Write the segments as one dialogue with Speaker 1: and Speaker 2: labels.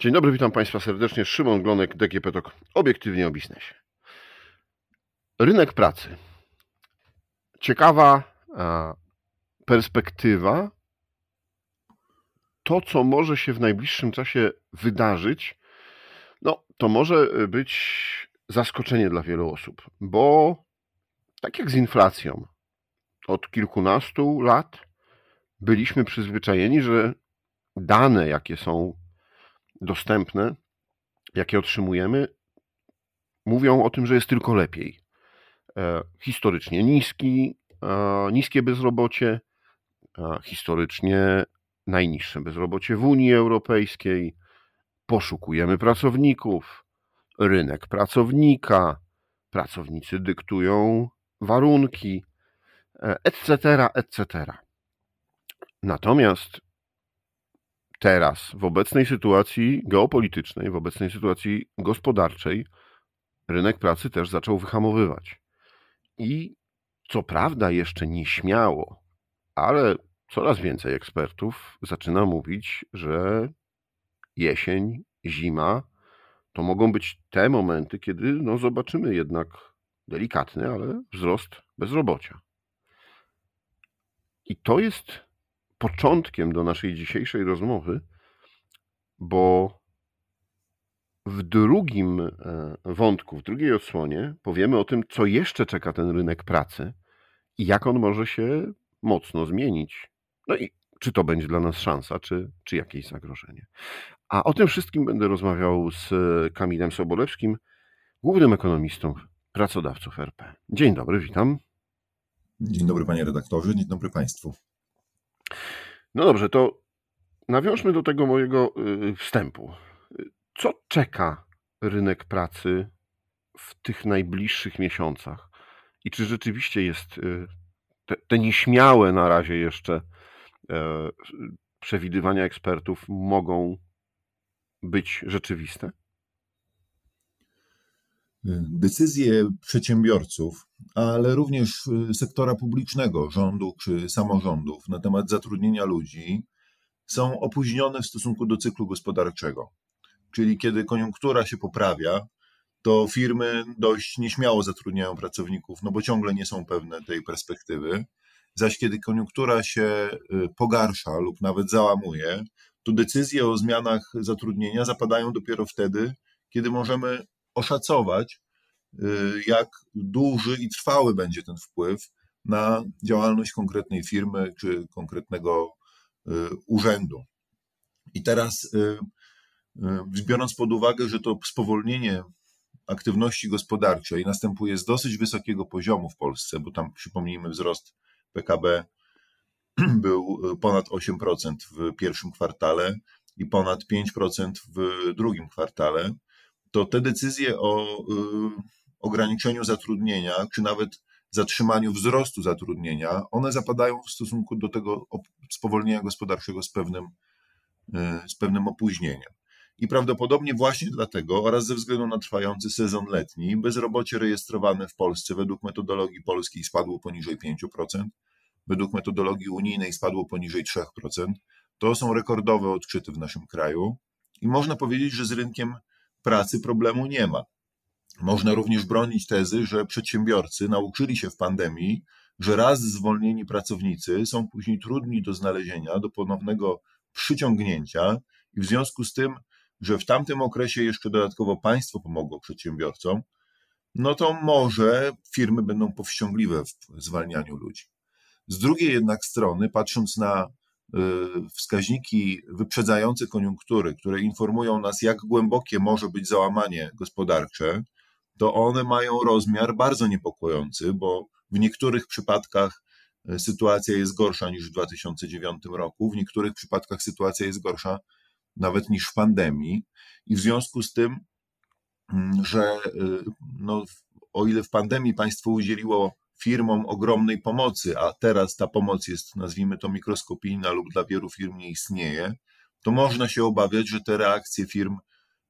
Speaker 1: Dzień dobry, witam Państwa serdecznie. Szymon Glonek, DGP TOK, obiektywnie o biznesie. Rynek pracy. Ciekawa perspektywa. To, co może się w najbliższym czasie wydarzyć, no, to może być zaskoczenie dla wielu osób, bo tak jak z inflacją, od kilkunastu lat byliśmy przyzwyczajeni, że dane, jakie są dostępne, jakie otrzymujemy, mówią o tym, że jest tylko lepiej. E, historycznie niski, e, niskie bezrobocie, historycznie najniższe bezrobocie w Unii Europejskiej, poszukujemy pracowników, rynek pracownika, pracownicy dyktują warunki, etc., etc. Natomiast teraz, w obecnej sytuacji geopolitycznej, w obecnej sytuacji gospodarczej, rynek pracy też zaczął wyhamowywać. I co prawda jeszcze nieśmiało, ale coraz więcej ekspertów zaczyna mówić, że jesień, zima to mogą być te momenty, kiedy no, zobaczymy jednak delikatny, ale wzrost bezrobocia. I to jest początkiem do naszej dzisiejszej rozmowy, bo w drugim e, wątku, w drugiej odsłonie powiemy o tym, co jeszcze czeka ten rynek pracy i jak on może się mocno zmienić. No i czy to będzie dla nas szansa, czy, czy jakieś zagrożenie. A o tym wszystkim będę rozmawiał z Kamilem Sobolewskim, głównym ekonomistą pracodawców RP. Dzień dobry, witam.
Speaker 2: Dzień dobry panie redaktorze, dzień dobry państwu.
Speaker 1: No dobrze, to nawiążmy do tego mojego y, wstępu. Co czeka rynek pracy w tych najbliższych miesiącach? I czy rzeczywiście jest y, te, te nieśmiałe na razie jeszcze e, przewidywania ekspertów mogą być rzeczywiste?
Speaker 2: Decyzje przedsiębiorców, ale również sektora publicznego, rządu czy samorządów na temat zatrudnienia ludzi są opóźnione w stosunku do cyklu gospodarczego. Czyli kiedy koniunktura się poprawia, to firmy dość nieśmiało zatrudniają pracowników, no bo ciągle nie są pewne tej perspektywy. Zaś kiedy koniunktura się y, pogarsza lub nawet załamuje, to decyzje o zmianach zatrudnienia zapadają dopiero wtedy, kiedy możemy oszacować, y, jak duży i trwały będzie ten wpływ na działalność konkretnej firmy czy konkretnego y, urzędu. I teraz, biorąc pod uwagę, że to spowolnienie aktywności gospodarczej następuje z dosyć wysokiego poziomu w Polsce, bo tam przypomnijmy wzrost PKB był ponad 8% w pierwszym kwartale i ponad 5% w drugim kwartale, to te decyzje o y, ograniczeniu zatrudnienia, czy nawet zatrzymaniu wzrostu zatrudnienia, one zapadają w stosunku do tego spowolnienia gospodarczego z pewnym, y, z pewnym opóźnieniem. I prawdopodobnie właśnie dlatego oraz ze względu na trwający sezon letni bezrobocie rejestrowane w Polsce według metodologii polskiej spadło poniżej 5%, według metodologii unijnej spadło poniżej 3%. To są rekordowe odczyty w naszym kraju i można powiedzieć, że z rynkiem pracy problemu nie ma. Można również bronić tezy, że przedsiębiorcy nauczyli się w pandemii, że raz zwolnieni pracownicy są później trudni do znalezienia, do ponownego przyciągnięcia i w związku z tym że w tamtym okresie jeszcze dodatkowo państwo pomogło przedsiębiorcom, no to może firmy będą powściągliwe w zwalnianiu ludzi. Z drugiej jednak strony, patrząc na wskaźniki wyprzedzające koniunktury, które informują nas, jak głębokie może być załamanie gospodarcze, to one mają rozmiar bardzo niepokojący, bo w niektórych przypadkach y, sytuacja jest gorsza niż w 2009 roku, w niektórych przypadkach sytuacja jest gorsza nawet niż w pandemii. I w związku z tym, mm, że y, no, o ile w pandemii państwo udzieliło firmom ogromnej pomocy, a teraz ta pomoc jest, nazwijmy to, mikroskopijna lub dla wielu firm nie istnieje, to można się obawiać, że te reakcje firm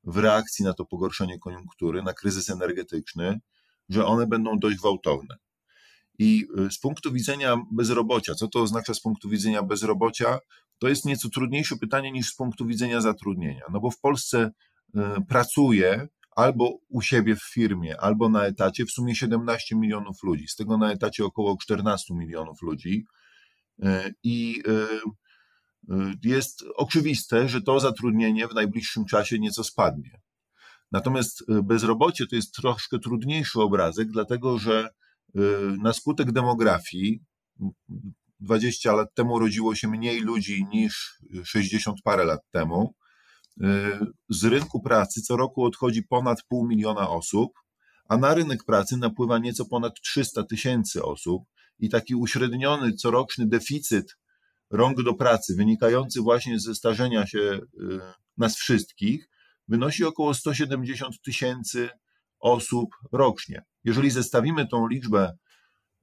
Speaker 2: w reakcji na to pogorszenie koniunktury, na kryzys energetyczny, że one będą dość gwałtowne. I z punktu widzenia bezrobocia, co to oznacza z punktu widzenia bezrobocia? To jest nieco trudniejsze pytanie niż z punktu widzenia zatrudnienia. No bo w Polsce pracuje albo u siebie w firmie, albo na etacie w sumie 17 milionów ludzi. Z tego na etacie około 14 milionów ludzi. I jest oczywiste, że to zatrudnienie w najbliższym czasie nieco spadnie. Natomiast bezrobocie to jest troszkę trudniejszy obrazek, dlatego że na skutek demografii 20 lat temu rodziło się mniej ludzi niż 60 parę lat temu. Y, z rynku pracy co roku odchodzi ponad pół miliona osób, a na rynek pracy napływa nieco ponad 300 tysięcy osób i taki uśredniony coroczny deficyt rąk do pracy wynikający właśnie ze starzenia się nas wszystkich wynosi około 170 tysięcy osób rocznie. Jeżeli zestawimy tą liczbę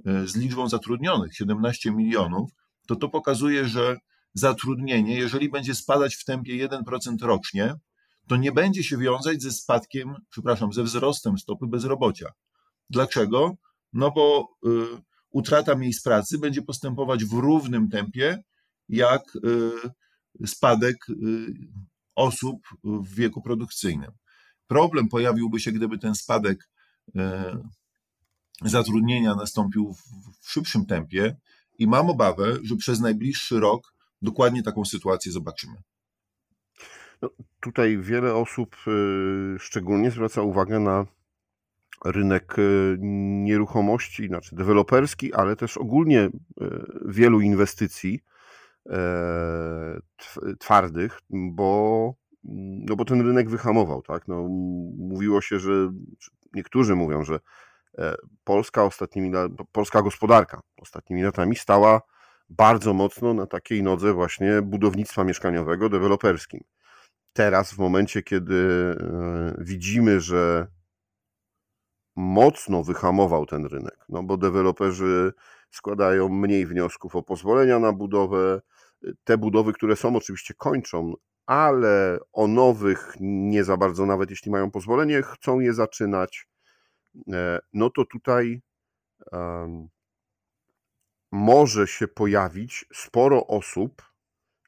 Speaker 2: e, z liczbą zatrudnionych, 17 milionów, to to pokazuje, że zatrudnienie, jeżeli będzie spadać w tempie 1% rocznie, to nie będzie się wiązać ze spadkiem, przepraszam, ze wzrostem stopy bezrobocia. Dlaczego? No bo y, utrata miejsc pracy będzie postępować w równym tempie jak y, spadek y, osób w wieku produkcyjnym. Problem pojawiłby się, gdyby ten spadek e, zatrudnienia nastąpił w szybszym tempie i mam obawę, że przez najbliższy rok dokładnie taką sytuację zobaczymy.
Speaker 1: No, tutaj wiele osób e, szczególnie zwraca uwagę na rynek e, nieruchomości, znaczy deweloperski, ale też ogólnie wielu inwestycji twardych, bo, no bo ten rynek wyhamował. Tak? No, mówiło się, że niektórzy mówią, że e, Polska ostatnimi polska gospodarka ostatnimi latami stała bardzo mocno na takiej nodze właśnie budownictwa mieszkaniowego, deweloperskim. Teraz, w momencie, kiedy e, widzimy, że mocno wyhamował ten rynek, no bo deweloperzy składają mniej wniosków o pozwolenia na budowę, te budowy, które są, oczywiście kończą, ale o nowych nie za bardzo, nawet jeśli mają pozwolenie, chcą je zaczynać, e, no to tutaj um, może się pojawić sporo osób,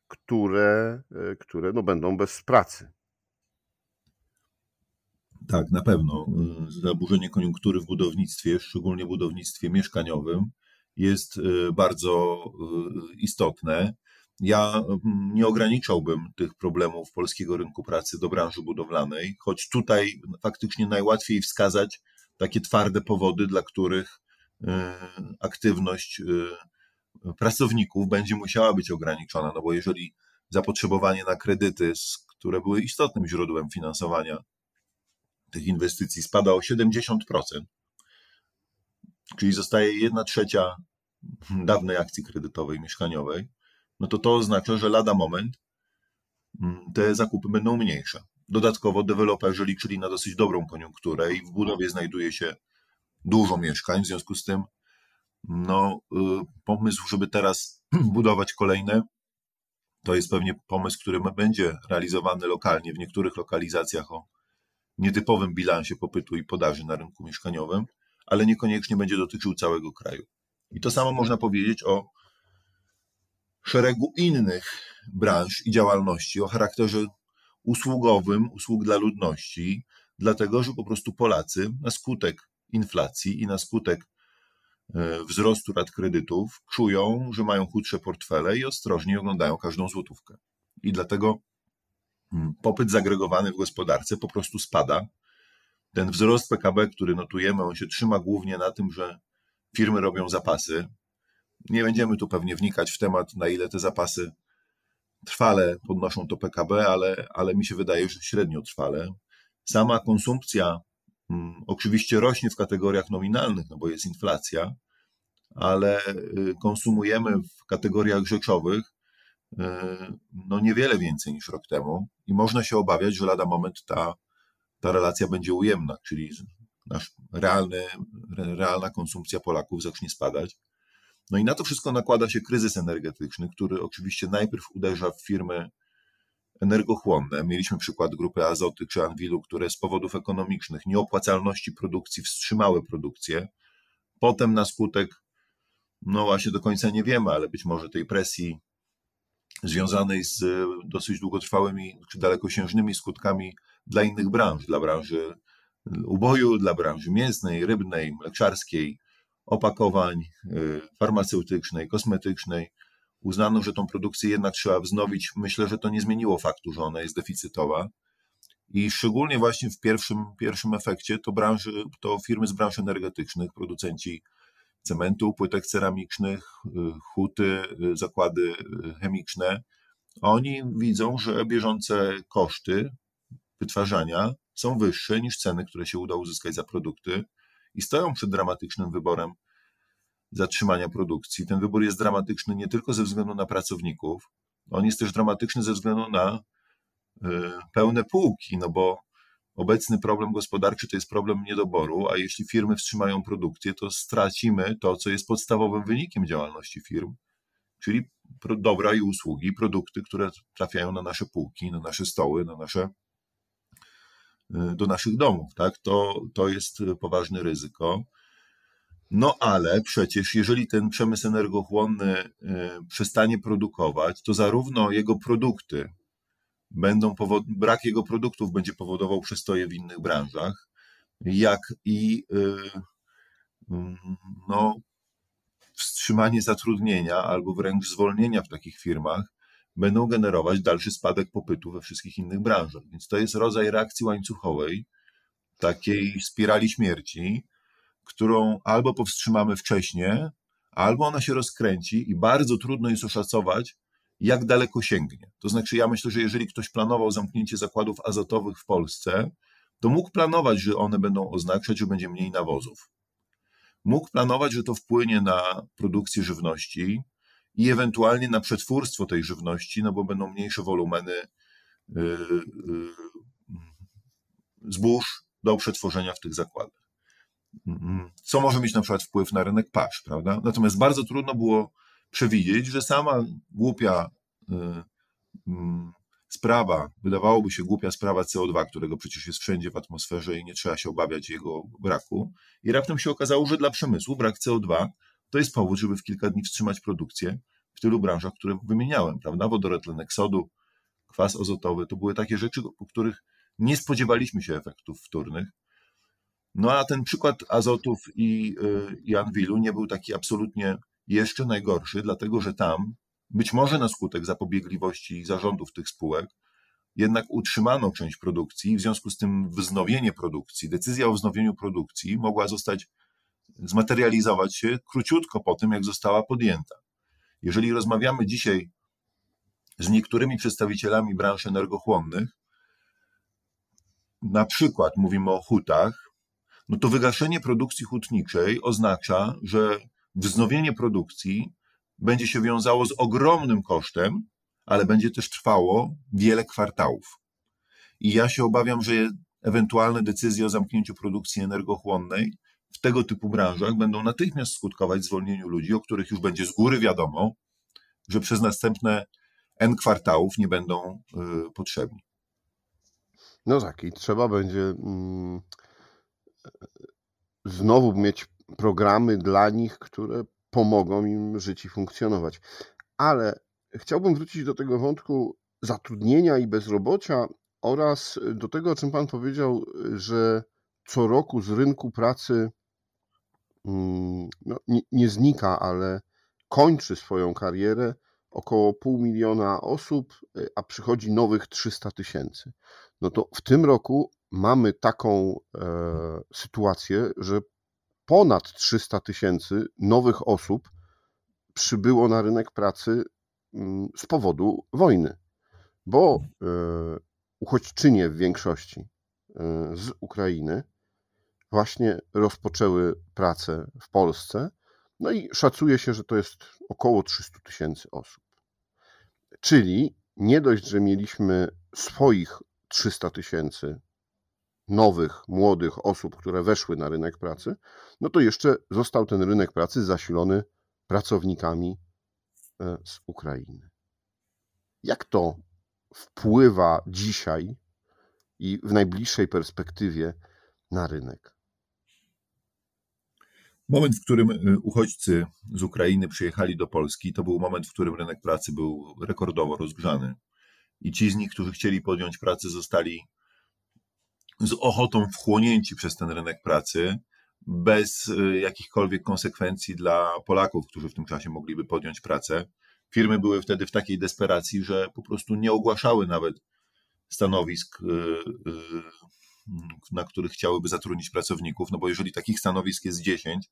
Speaker 1: które, e, które no będą bez pracy.
Speaker 2: Tak, na pewno. Zaburzenie koniunktury w budownictwie, szczególnie budownictwie mieszkaniowym, jest e, bardzo istotne. Ja nie ograniczałbym tych problemów polskiego rynku pracy do branży budowlanej, choć tutaj faktycznie najłatwiej wskazać takie twarde powody, dla których e, aktywność e, pracowników będzie musiała być ograniczona, no bo jeżeli zapotrzebowanie na kredyty, które były istotnym źródłem finansowania tych inwestycji, spada o 70%, czyli zostaje 1 trzecia dawnej akcji kredytowej mieszkaniowej, no to to oznacza, że lada moment mm, te zakupy będą mniejsze. Dodatkowo deweloperzy liczyli na dosyć dobrą koniunkturę i w budowie znajduje się dużo mieszkań, w związku z tym no, y, pomysł, żeby teraz budować kolejne, to jest pewnie pomysł, który będzie realizowany lokalnie w niektórych lokalizacjach o nietypowym bilansie popytu i podaży na rynku mieszkaniowym, ale niekoniecznie będzie dotyczył całego kraju. I to samo można powiedzieć o szeregu innych branż i działalności o charakterze usługowym, usług dla ludności, dlatego że po prostu Polacy na skutek inflacji i na skutek e, wzrostu rat kredytów czują, że mają chudsze portfele i ostrożniej oglądają każdą złotówkę. I dlatego mm, popyt zagregowany w gospodarce po prostu spada. Ten wzrost PKB, który notujemy, on się trzyma głównie na tym, że firmy robią zapasy, nie będziemy tu pewnie wnikać w temat, na ile te zapasy trwale podnoszą to PKB, ale, ale mi się wydaje, że średnio trwale. Sama konsumpcja oczywiście rośnie w kategoriach nominalnych, no bo jest inflacja, ale y, konsumujemy w kategoriach rzeczowych y, no niewiele więcej niż rok temu i można się obawiać, że lada moment ta, ta relacja będzie ujemna, czyli nasz realny, realna konsumpcja Polaków zacznie spadać. No i na to wszystko nakłada się kryzys energetyczny, który oczywiście najpierw uderza w firmy energochłonne. Mieliśmy przykład grupy Azoty czy Anwilu, które z powodów ekonomicznych, nieopłacalności produkcji wstrzymały produkcję. Potem na skutek no właśnie do końca nie wiemy, ale być może tej presji związanej z dosyć długotrwałymi czy dalekosiężnymi skutkami dla innych branż, dla branży uboju, dla branży mięsnej, rybnej, mleczarskiej, opakowań, y, farmaceutycznej, kosmetycznej. Uznano, że tą produkcję jednak trzeba wznowić. Myślę, że to nie zmieniło faktu, że ona jest deficytowa. I szczególnie właśnie w pierwszym, pierwszym efekcie to, branży, to firmy z branż energetycznych, producenci cementu, płytek ceramicznych, y, huty, y, zakłady chemiczne, oni widzą, że bieżące koszty wytwarzania są wyższe niż ceny, które się uda uzyskać za produkty i stoją przed dramatycznym wyborem zatrzymania produkcji. Ten wybór jest dramatyczny nie tylko ze względu na pracowników, on jest też dramatyczny ze względu na y, pełne półki, no bo obecny problem gospodarczy to jest problem niedoboru, a jeśli firmy wstrzymają produkcję, to stracimy to, co jest podstawowym wynikiem działalności firm, czyli dobra i usługi, produkty, które trafiają na nasze półki, na nasze stoły, na nasze Y, do naszych domów, tak? To, to jest poważne ryzyko. No ale przecież, jeżeli ten przemysł energochłonny y, przestanie produkować, to zarówno jego produkty będą powod- brak jego produktów będzie powodował przestoje w innych branżach, jak i y, no, wstrzymanie zatrudnienia albo wręcz zwolnienia w takich firmach będą generować dalszy spadek popytu we wszystkich innych branżach. Więc to jest rodzaj reakcji łańcuchowej, takiej spirali śmierci, którą albo powstrzymamy wcześniej, albo ona się rozkręci i bardzo trudno jest oszacować, jak daleko sięgnie. To znaczy, ja myślę, że jeżeli ktoś planował zamknięcie zakładów azotowych w Polsce, to mógł planować, że one będą oznaczać, że będzie mniej nawozów. Mógł planować, że to wpłynie na produkcję żywności, i ewentualnie na przetwórstwo tej żywności, no bo będą mniejsze wolumeny y, y, zbóż do przetworzenia w tych zakładach. Co może mieć na przykład wpływ na rynek pasz, prawda? Natomiast bardzo trudno było przewidzieć, że sama głupia y, mm, sprawa, wydawałoby się głupia sprawa CO2, którego przecież jest wszędzie w atmosferze i nie trzeba się obawiać jego braku, i raptem się okazało, że dla przemysłu brak CO2 to jest powód, żeby w kilka dni wstrzymać produkcję w tylu branżach, które wymieniałem, prawda? Wodorotlenek sodu, kwas azotowy, to były takie rzeczy, po których nie spodziewaliśmy się efektów wtórnych. No a ten przykład azotów i, y, i Anwilu nie był taki absolutnie jeszcze najgorszy, dlatego że tam, być może na skutek zapobiegliwości zarządów tych spółek, jednak utrzymano część produkcji, w związku z tym wznowienie produkcji, decyzja o wznowieniu produkcji mogła zostać zmaterializować się króciutko po tym, jak została podjęta. Jeżeli rozmawiamy dzisiaj z niektórymi przedstawicielami branż energochłonnych, na przykład mówimy o hutach, no to wygaszenie produkcji hutniczej oznacza, że wznowienie produkcji będzie się wiązało z ogromnym kosztem, ale będzie też trwało wiele kwartałów. I ja się obawiam, że ewentualne decyzje o zamknięciu produkcji energochłonnej w tego typu branżach będą natychmiast skutkować zwolnieniu ludzi, o których już będzie z góry wiadomo, że przez następne N kwartałów nie będą y, potrzebni.
Speaker 1: No tak, i trzeba będzie mm, znowu mieć programy dla nich, które pomogą im żyć i funkcjonować. Ale chciałbym wrócić do tego wątku zatrudnienia i bezrobocia oraz do tego, o czym Pan powiedział, że co roku z rynku pracy Mm, no, nie, nie znika, ale kończy swoją karierę około pół miliona osób, y, a przychodzi nowych 300 tysięcy. No to w tym roku mamy taką e, sytuację, że ponad 300 tysięcy nowych osób przybyło na rynek pracy mm, z powodu wojny, bo e, uchodźczynie w większości e, z Ukrainy właśnie rozpoczęły pracę w Polsce. No i szacuje się, że to jest około 300 tysięcy osób. Czyli nie dość, że mieliśmy swoich 300 tysięcy nowych, młodych osób, które weszły na rynek pracy, no to jeszcze został ten rynek pracy zasilony pracownikami e, z Ukrainy. Jak to wpływa dzisiaj i w najbliższej perspektywie na rynek?
Speaker 2: Moment, w którym y, uchodźcy z Ukrainy przyjechali do Polski, to był moment, w którym rynek pracy był rekordowo rozgrzany. I ci z nich, którzy chcieli podjąć pracę, zostali z ochotą wchłonięci przez ten rynek pracy, bez y, jakichkolwiek konsekwencji dla Polaków, którzy w tym czasie mogliby podjąć pracę. Firmy były wtedy w takiej desperacji, że po prostu nie ogłaszały nawet stanowisk, y, na których chciałyby zatrudnić pracowników, no bo jeżeli takich stanowisk jest 10,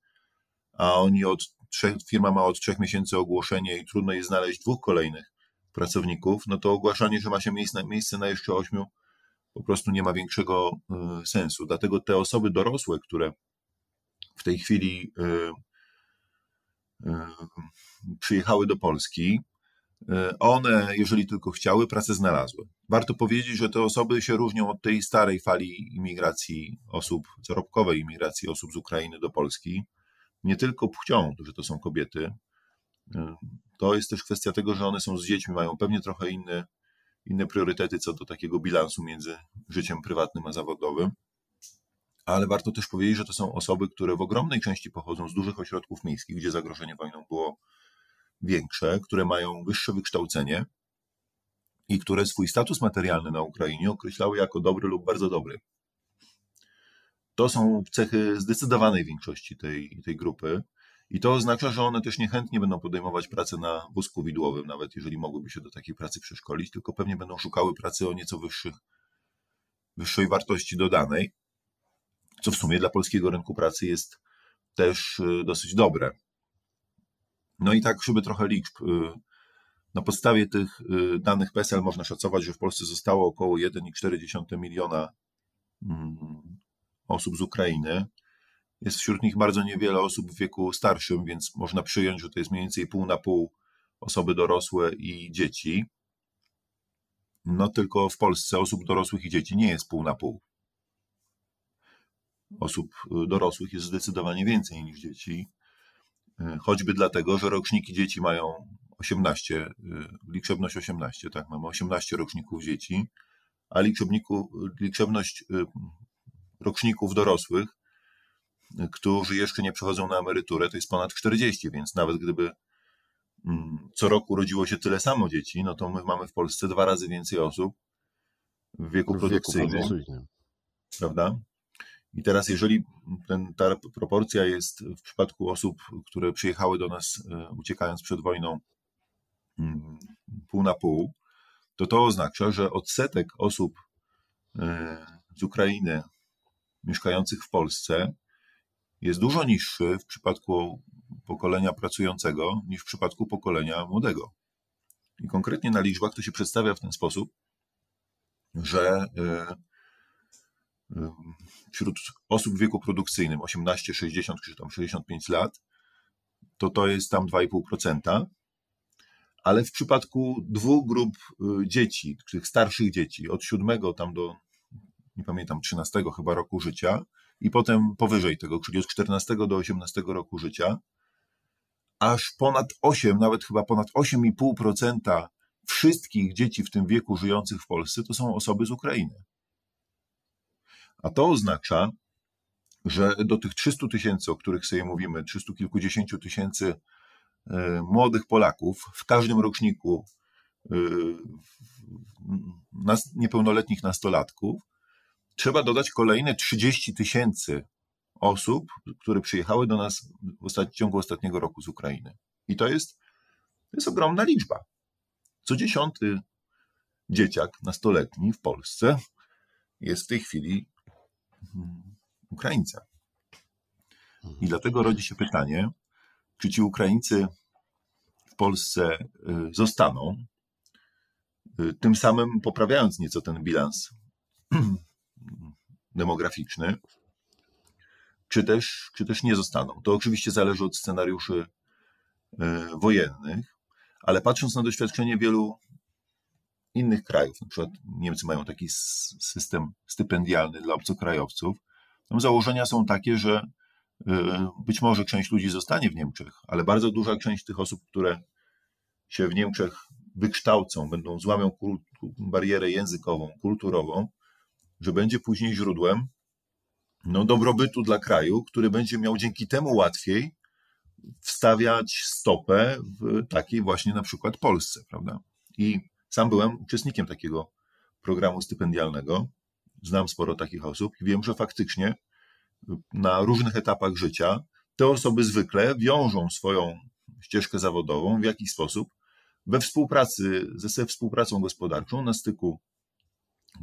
Speaker 2: a oni od trzech, firma ma od trzech miesięcy ogłoszenie i trudno jest znaleźć dwóch kolejnych pracowników, no to ogłaszanie, że ma się miejsce, miejsce na jeszcze ośmiu, po prostu nie ma większego y, sensu. Dlatego te osoby dorosłe, które w tej chwili y, y, przyjechały do Polski, one, jeżeli tylko chciały, pracę znalazły. Warto powiedzieć, że te osoby się różnią od tej starej fali imigracji osób, zarobkowej imigracji osób z Ukrainy do Polski nie tylko płcią, że to są kobiety. To jest też kwestia tego, że one są z dziećmi, mają pewnie trochę inne, inne priorytety co do takiego bilansu między życiem prywatnym a zawodowym. Ale warto też powiedzieć, że to są osoby, które w ogromnej części pochodzą z dużych ośrodków miejskich, gdzie zagrożenie wojną było większe, które mają wyższe wykształcenie i które swój status materialny na Ukrainie określały jako dobry lub bardzo dobry. To są cechy zdecydowanej większości tej, tej grupy. I to oznacza, że one też niechętnie będą podejmować pracę na wózku widłowym, nawet jeżeli mogłyby się do takiej pracy przeszkolić, tylko pewnie będą szukały pracy o nieco wyższych, wyższej wartości dodanej, co w sumie dla polskiego rynku pracy jest też y, dosyć dobre. No i tak, żeby trochę liczb. Y, na podstawie tych y, danych PESEL można szacować, że w Polsce zostało około 1,4 miliona mm, osób z Ukrainy. Jest wśród nich bardzo niewiele osób w wieku starszym, więc można przyjąć, że to jest mniej więcej pół na pół osoby dorosłe i dzieci. No tylko w Polsce osób dorosłych i dzieci nie jest pół na pół. Osób y, dorosłych jest zdecydowanie więcej niż dzieci, y, choćby dlatego, że roczniki dzieci mają 18, y, liczebność 18, tak, mamy 18 roczników dzieci, a liczebność roczników dorosłych, którzy jeszcze nie przechodzą na emeryturę, to jest ponad 40, więc nawet gdyby mm, co roku rodziło się tyle samo dzieci, no to my mamy w Polsce dwa razy więcej osób w wieku produkcyjnym. Prawda? I teraz, jeżeli ten, ta proporcja jest w przypadku osób, które przyjechały do nas e, uciekając przed wojną mm, pół na pół, to to oznacza, że odsetek osób e, z Ukrainy mieszkających w Polsce jest dużo niższy w przypadku pokolenia pracującego niż w przypadku pokolenia młodego. I konkretnie na liczbach to się przedstawia w ten sposób, że e, e, wśród osób w wieku produkcyjnym 18, 60 czy tam 65 lat, to to jest tam 2,5%, ale w przypadku dwóch grup e, dzieci, tych starszych dzieci, od 7 tam do nie pamiętam, 13 chyba roku życia i potem powyżej tego, czyli od 14 do 18 roku życia, aż ponad 8, nawet chyba ponad 8,5% wszystkich dzieci w tym wieku żyjących w Polsce to są osoby z Ukrainy. A to oznacza, że do tych 300 tysięcy, o których sobie mówimy, 300 kilkudziesięciu tysięcy e, młodych Polaków w każdym roczniku e, niepełnoletnich nastolatków, trzeba dodać kolejne 30 tysięcy osób, które przyjechały do nas w ciągu ostatniego roku z Ukrainy. I to jest, to jest ogromna liczba. Co dziesiąty dzieciak nastoletni w Polsce jest w tej chwili hmm, Ukraińcem. I mhm. dlatego rodzi się pytanie, czy ci Ukraińcy w Polsce y, zostaną, y, tym samym poprawiając nieco ten bilans demograficzny, czy też, czy też nie zostaną. To oczywiście zależy od scenariuszy e, wojennych, ale patrząc na doświadczenie wielu innych krajów, na przykład Niemcy mają taki system stypendialny dla obcokrajowców, tam założenia są takie, że e, być może część ludzi zostanie w Niemczech, ale bardzo duża część tych osób, które się w Niemczech wykształcą, będą złamią barierę językową, kulturową, że będzie później źródłem no, dobrobytu dla kraju, który będzie miał dzięki temu łatwiej wstawiać stopę w takiej właśnie na przykład Polsce, prawda? I sam byłem uczestnikiem takiego programu stypendialnego. Znam sporo takich osób i wiem, że faktycznie na różnych etapach życia te osoby zwykle wiążą swoją ścieżkę zawodową w jakiś sposób we współpracy, ze współpracą gospodarczą na styku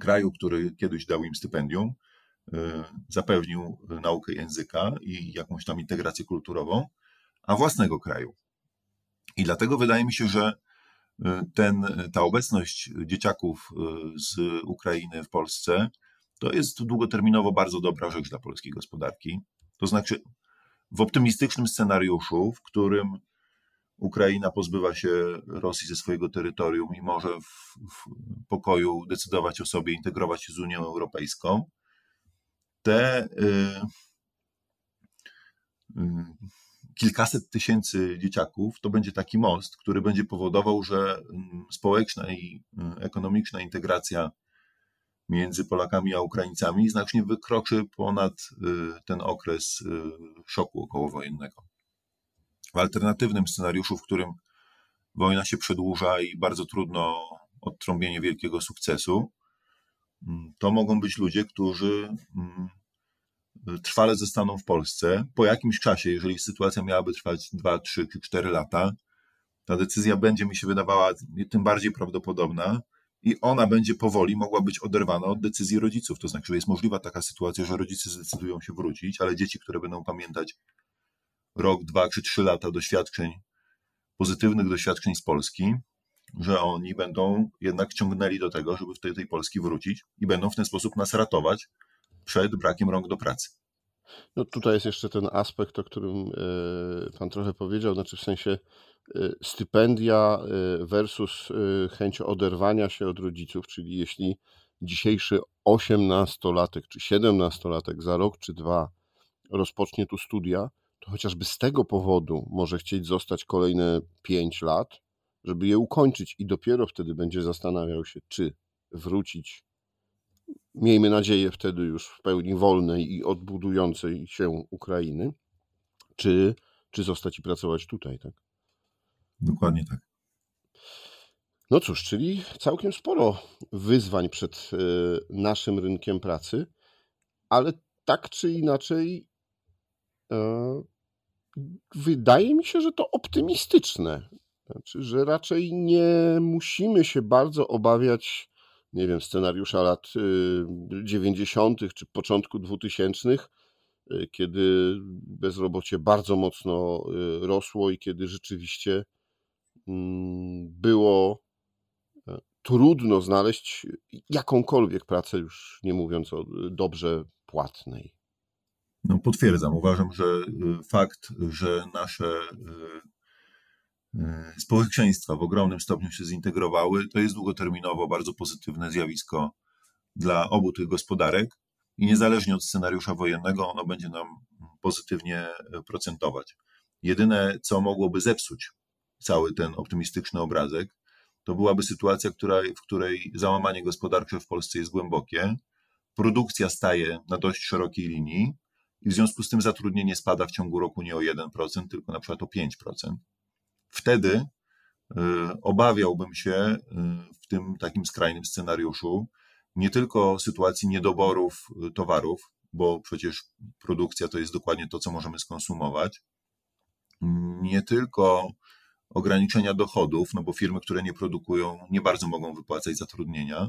Speaker 2: kraju, który kiedyś dał im stypendium, y, zapewnił naukę języka i jakąś tam integrację kulturową, a własnego kraju. I dlatego wydaje mi się, że y, ten, ta obecność dzieciaków y, z Ukrainy w Polsce to jest długoterminowo bardzo dobra rzecz dla polskiej gospodarki. To znaczy, w optymistycznym scenariuszu, w którym Ukraina pozbywa się Rosji ze swojego terytorium i może w, w pokoju decydować o sobie, integrować się z Unią Europejską, te y, y, kilkaset tysięcy dzieciaków to będzie taki most, który będzie powodował, że mm, społeczna i y, ekonomiczna integracja między Polakami a Ukraińcami znacznie wykroczy ponad y, ten okres y, szoku okołowojennego. W alternatywnym scenariuszu, w którym wojna się przedłuża i bardzo trudno odtrąbienie wielkiego sukcesu, mm, to mogą być ludzie, którzy mm, trwale zostaną w Polsce. Po jakimś czasie, jeżeli sytuacja miałaby trwać 2, 3 czy 4 lata, ta decyzja będzie mi się wydawała tym bardziej prawdopodobna, i ona będzie powoli mogła być oderwana od decyzji rodziców. To znaczy, że jest możliwa taka sytuacja, że rodzice zdecydują się wrócić, ale dzieci, które będą pamiętać rok, dwa czy trzy lata doświadczeń, pozytywnych doświadczeń z Polski, że oni będą jednak ciągnęli do tego, żeby w tej, tej Polski wrócić i będą w ten sposób nas ratować przed brakiem rąk do pracy.
Speaker 1: No tutaj jest jeszcze ten aspekt, o którym e, Pan trochę powiedział, znaczy w sensie Y, stypendia y, versus chęć oderwania się od rodziców, czyli jeśli dzisiejszy osiemnastolatek czy siedemnastolatek za rok czy dwa rozpocznie tu studia, to chociażby z tego powodu może chcieć zostać kolejne pięć lat, żeby je ukończyć i dopiero wtedy będzie zastanawiał się, czy wrócić, miejmy nadzieję wtedy już w pełni wolnej i odbudującej się Ukrainy, czy, czy zostać i pracować tutaj, tak?
Speaker 2: Dokładnie tak.
Speaker 1: No cóż, czyli całkiem sporo wyzwań przed e, naszym rynkiem pracy, ale tak czy inaczej e, wydaje mi się, że to optymistyczne. Znaczy, że raczej nie musimy się bardzo obawiać, nie wiem, scenariusza lat 90. E, czy początku 2000, kiedy bezrobocie bardzo mocno rosło i kiedy rzeczywiście Mm, było e, trudno znaleźć jakąkolwiek pracę, już nie mówiąc o dobrze płatnej.
Speaker 2: No, potwierdzam. Uważam, że y, fakt, że nasze y, y, społeczeństwa w ogromnym stopniu się zintegrowały, to jest długoterminowo bardzo pozytywne zjawisko dla obu tych gospodarek i niezależnie od scenariusza wojennego, ono będzie nam pozytywnie procentować. Jedyne, co mogłoby zepsuć cały ten optymistyczny obrazek, to byłaby sytuacja, która, w której załamanie gospodarcze w Polsce jest głębokie, produkcja staje na dość szerokiej linii i w związku z tym zatrudnienie spada w ciągu roku nie o 1%, tylko na przykład o 5%. Wtedy y, obawiałbym się y, w tym takim skrajnym scenariuszu nie tylko sytuacji niedoborów y, towarów, bo przecież produkcja to jest dokładnie to, co możemy skonsumować, nie tylko ograniczenia dochodów, no bo firmy, które nie produkują, nie bardzo mogą wypłacać zatrudnienia,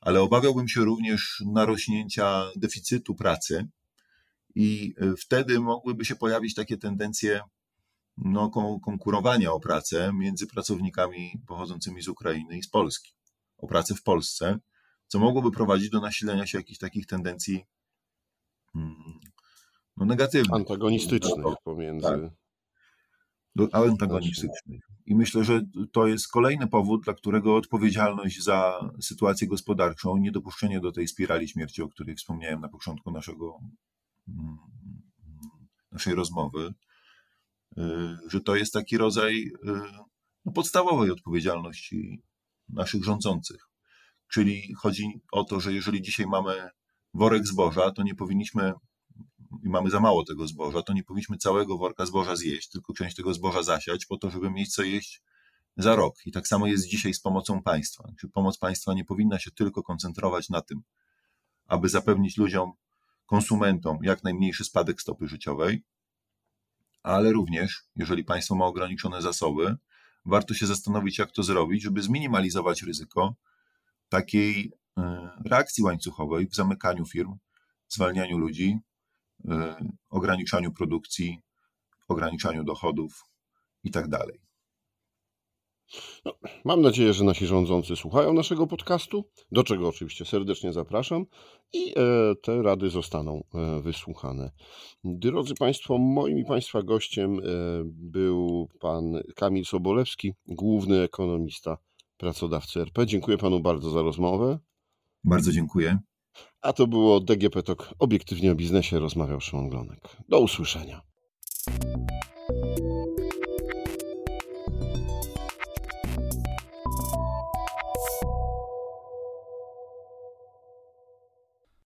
Speaker 2: ale obawiałbym się również narośnięcia deficytu pracy i y, wtedy mogłyby się pojawić takie tendencje no, konkurowania o pracę między pracownikami pochodzącymi z Ukrainy i z Polski, o pracę w Polsce, co mogłoby prowadzić do nasilenia się jakichś takich tendencji mm, no, negatywnych.
Speaker 1: Antagonistycznych pomiędzy. Tak
Speaker 2: antagonistycznych. I myślę, że to jest kolejny powód, dla którego odpowiedzialność za sytuację gospodarczą, niedopuszczenie do tej spirali śmierci, o której wspomniałem na początku naszego, naszej rozmowy, y, że to jest taki rodzaj y, no, podstawowej odpowiedzialności naszych rządzących. Czyli chodzi o to, że jeżeli dzisiaj mamy worek zboża, to nie powinniśmy i mamy za mało tego zboża, to nie powinniśmy całego worka zboża zjeść, tylko część tego zboża zasiać po to, żeby mieć co jeść za rok. I tak samo jest dzisiaj z pomocą państwa. Pomoc państwa nie powinna się tylko koncentrować na tym, aby zapewnić ludziom, konsumentom jak najmniejszy spadek stopy życiowej, ale również, jeżeli państwo ma ograniczone zasoby, warto się zastanowić, jak to zrobić, żeby zminimalizować ryzyko takiej e, reakcji łańcuchowej w zamykaniu firm, zwalnianiu ludzi, e, ograniczaniu produkcji, ograniczaniu dochodów itd.
Speaker 1: No, mam nadzieję, że nasi rządzący słuchają naszego podcastu, do czego oczywiście serdecznie zapraszam i e, te rady zostaną e, wysłuchane. Drodzy Państwo, moim i Państwa gościem e, był pan Kamil Sobolewski, główny ekonomista pracodawcy RP. Dziękuję Panu bardzo za rozmowę.
Speaker 2: Bardzo dziękuję.
Speaker 1: A to było DGP Talk, obiektywnie o biznesie rozmawiał Szymon Glonek. Do usłyszenia.